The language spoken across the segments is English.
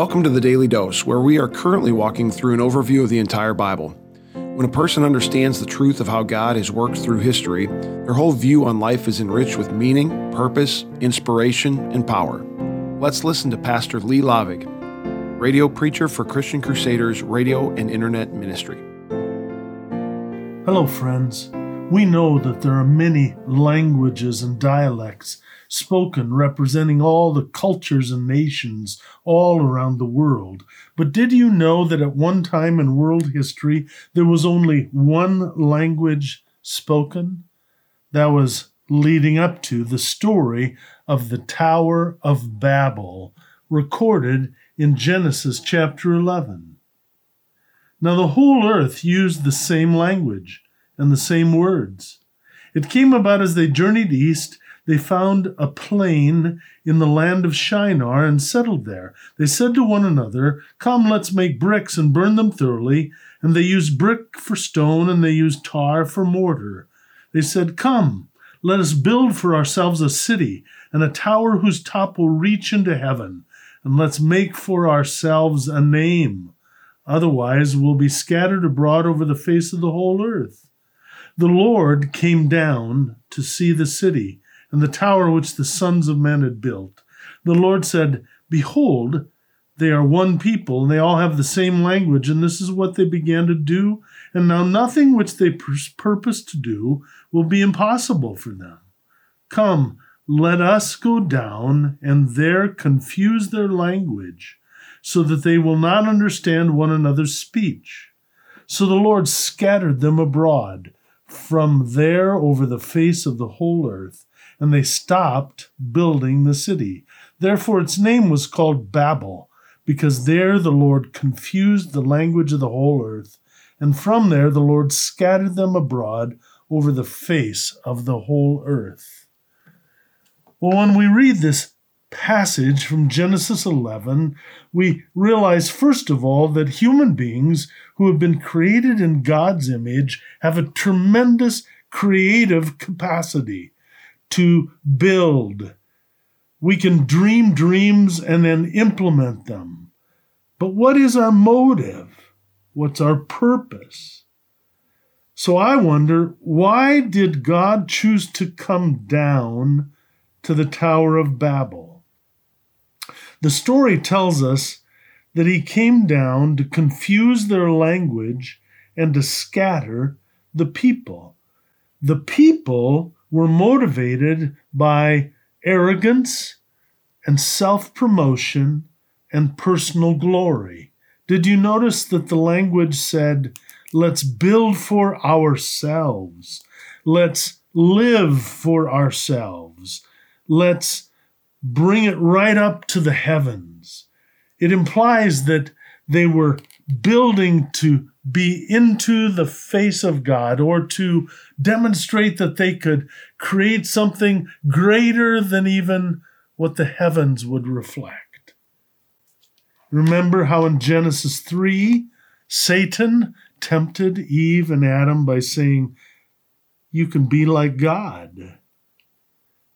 Welcome to the Daily Dose, where we are currently walking through an overview of the entire Bible. When a person understands the truth of how God has worked through history, their whole view on life is enriched with meaning, purpose, inspiration, and power. Let's listen to Pastor Lee Laaveg, radio preacher for Christian Crusaders Radio and Internet Ministry. Hello, friends. We know that there are many languages and dialects spoken representing all the cultures and nations all around the world. But did you know that at one time in world history there was only one language spoken? That was leading up to the story of the Tower of Babel, recorded in Genesis chapter 11. Now, the whole earth used the same language and the same words. It came about as they journeyed east, they found a plain in the land of Shinar and settled there. They said to one another, Come, let's make bricks and burn them thoroughly. And they used brick for stone, and they used tar for mortar. They said, Come, let us build for ourselves a city, and a tower whose top will reach into heaven, and let's make for ourselves a name. Otherwise, we'll be scattered abroad over the face of the whole earth. The Lord came down to see the city and the tower which the sons of men had built. The Lord said, Behold, they are one people, and they all have the same language, and this is what they began to do. And now nothing which they purpose to do will be impossible for them. Come, let us go down and there confuse their language, so that they will not understand one another's speech. So the Lord scattered them abroad from there over the face of the whole earth, and they stopped building the city. Therefore, its name was called Babel, because there the Lord confused the language of the whole earth, and from there the Lord scattered them abroad over the face of the whole earth. Well, when we read this passage from Genesis 11, we realize, first of all, that human beings who have been created in God's image have a tremendous creative capacity to build. We can dream dreams and then implement them. But what is our motive? What's our purpose? So I wonder why did God choose to come down to the Tower of Babel? The story tells us that he came down to confuse their language and to scatter the people. The people were motivated by arrogance and self promotion and personal glory. Did you notice that the language said, let's build for ourselves, let's live for ourselves, let's bring it right up to the heavens. It implies that they were building to be into the face of God or to demonstrate that they could create something greater than even what the heavens would reflect. Remember how in Genesis 3, Satan tempted Eve and Adam by saying, You can be like God.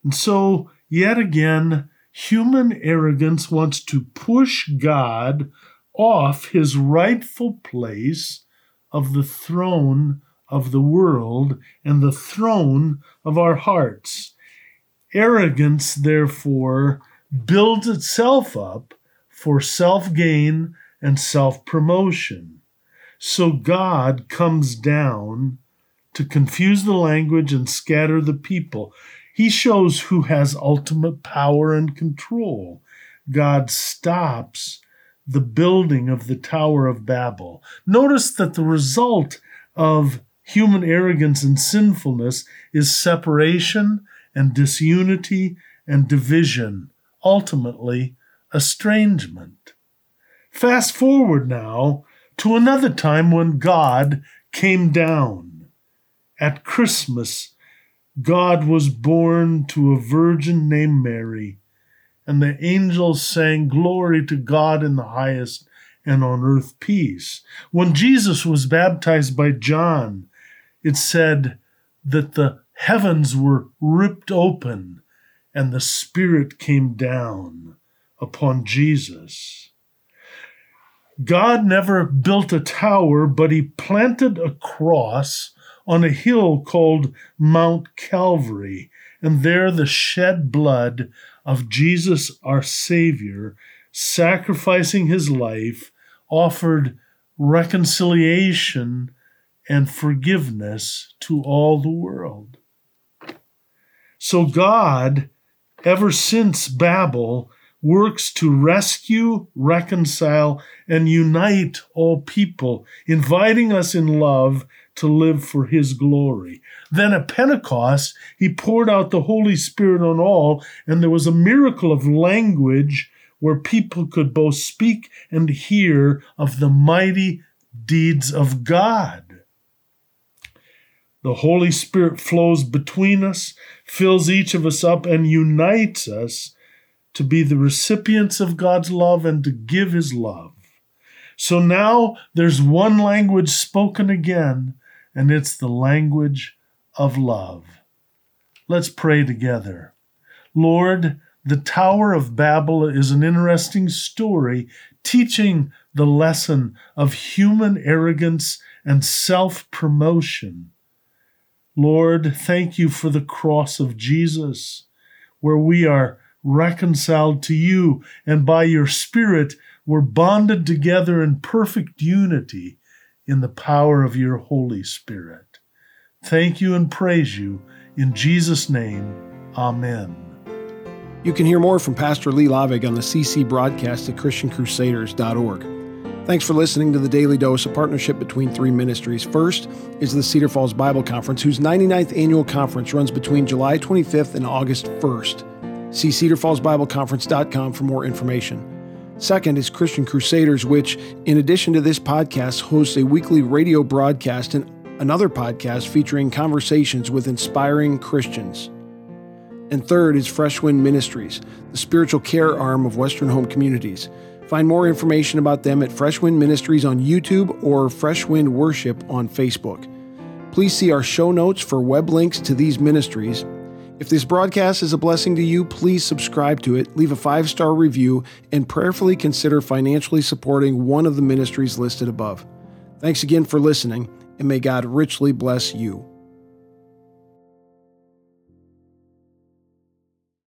And so Yet again, human arrogance wants to push God off his rightful place of the throne of the world and the throne of our hearts. Arrogance, therefore, builds itself up for self gain and self promotion. So God comes down to confuse the language and scatter the people. He shows who has ultimate power and control. God stops the building of the Tower of Babel. Notice that the result of human arrogance and sinfulness is separation and disunity and division, ultimately, estrangement. Fast forward now to another time when God came down. At Christmas, God was born to a virgin named Mary, and the angels sang glory to God in the highest and on earth peace. When Jesus was baptized by John, it said that the heavens were ripped open and the Spirit came down upon Jesus. God never built a tower, but he planted a cross on a hill called Mount Calvary. And there the shed blood of Jesus, our Savior, sacrificing his life, offered reconciliation and forgiveness to all the world. So God, ever since Babel, works to rescue, reconcile, and unite all people, inviting us in love to live for his glory. Then at Pentecost, he poured out the Holy Spirit on all, and there was a miracle of language where people could both speak and hear of the mighty deeds of God. The Holy Spirit flows between us, fills each of us up, and unites us to be the recipients of God's love and to give his love. So now there's one language spoken again, and it's the language of love. Let's pray together. Lord, the Tower of Babel is an interesting story teaching the lesson of human arrogance and self promotion. Lord, thank you for the cross of Jesus, where we are reconciled to you, and by your Spirit, we're bonded together in perfect unity in the power of your Holy Spirit. Thank you and praise you. In Jesus' name, Amen. You can hear more from Pastor Lee Laaveg on the CC broadcast at ChristianCrusaders.org. Thanks for listening to the Daily Dose, a partnership between three ministries. First is the Cedar Falls Bible Conference, whose 99th annual conference runs between July 25th and August 1st. See cedarfallsbibleconference.com for more information. Second is Christian Crusaders, which, in addition to this podcast, hosts a weekly radio broadcast and another podcast featuring conversations with inspiring Christians. And third is Fresh Wind Ministries, the spiritual care arm of Western Home Communities. Find more information about them at Fresh Wind Ministries on YouTube or Fresh Wind Worship on Facebook. Please see our show notes for web links to these ministries if this broadcast is a blessing to you, please subscribe to it, leave a five star review, and prayerfully consider financially supporting one of the ministries listed above. Thanks again for listening, and may God richly bless you.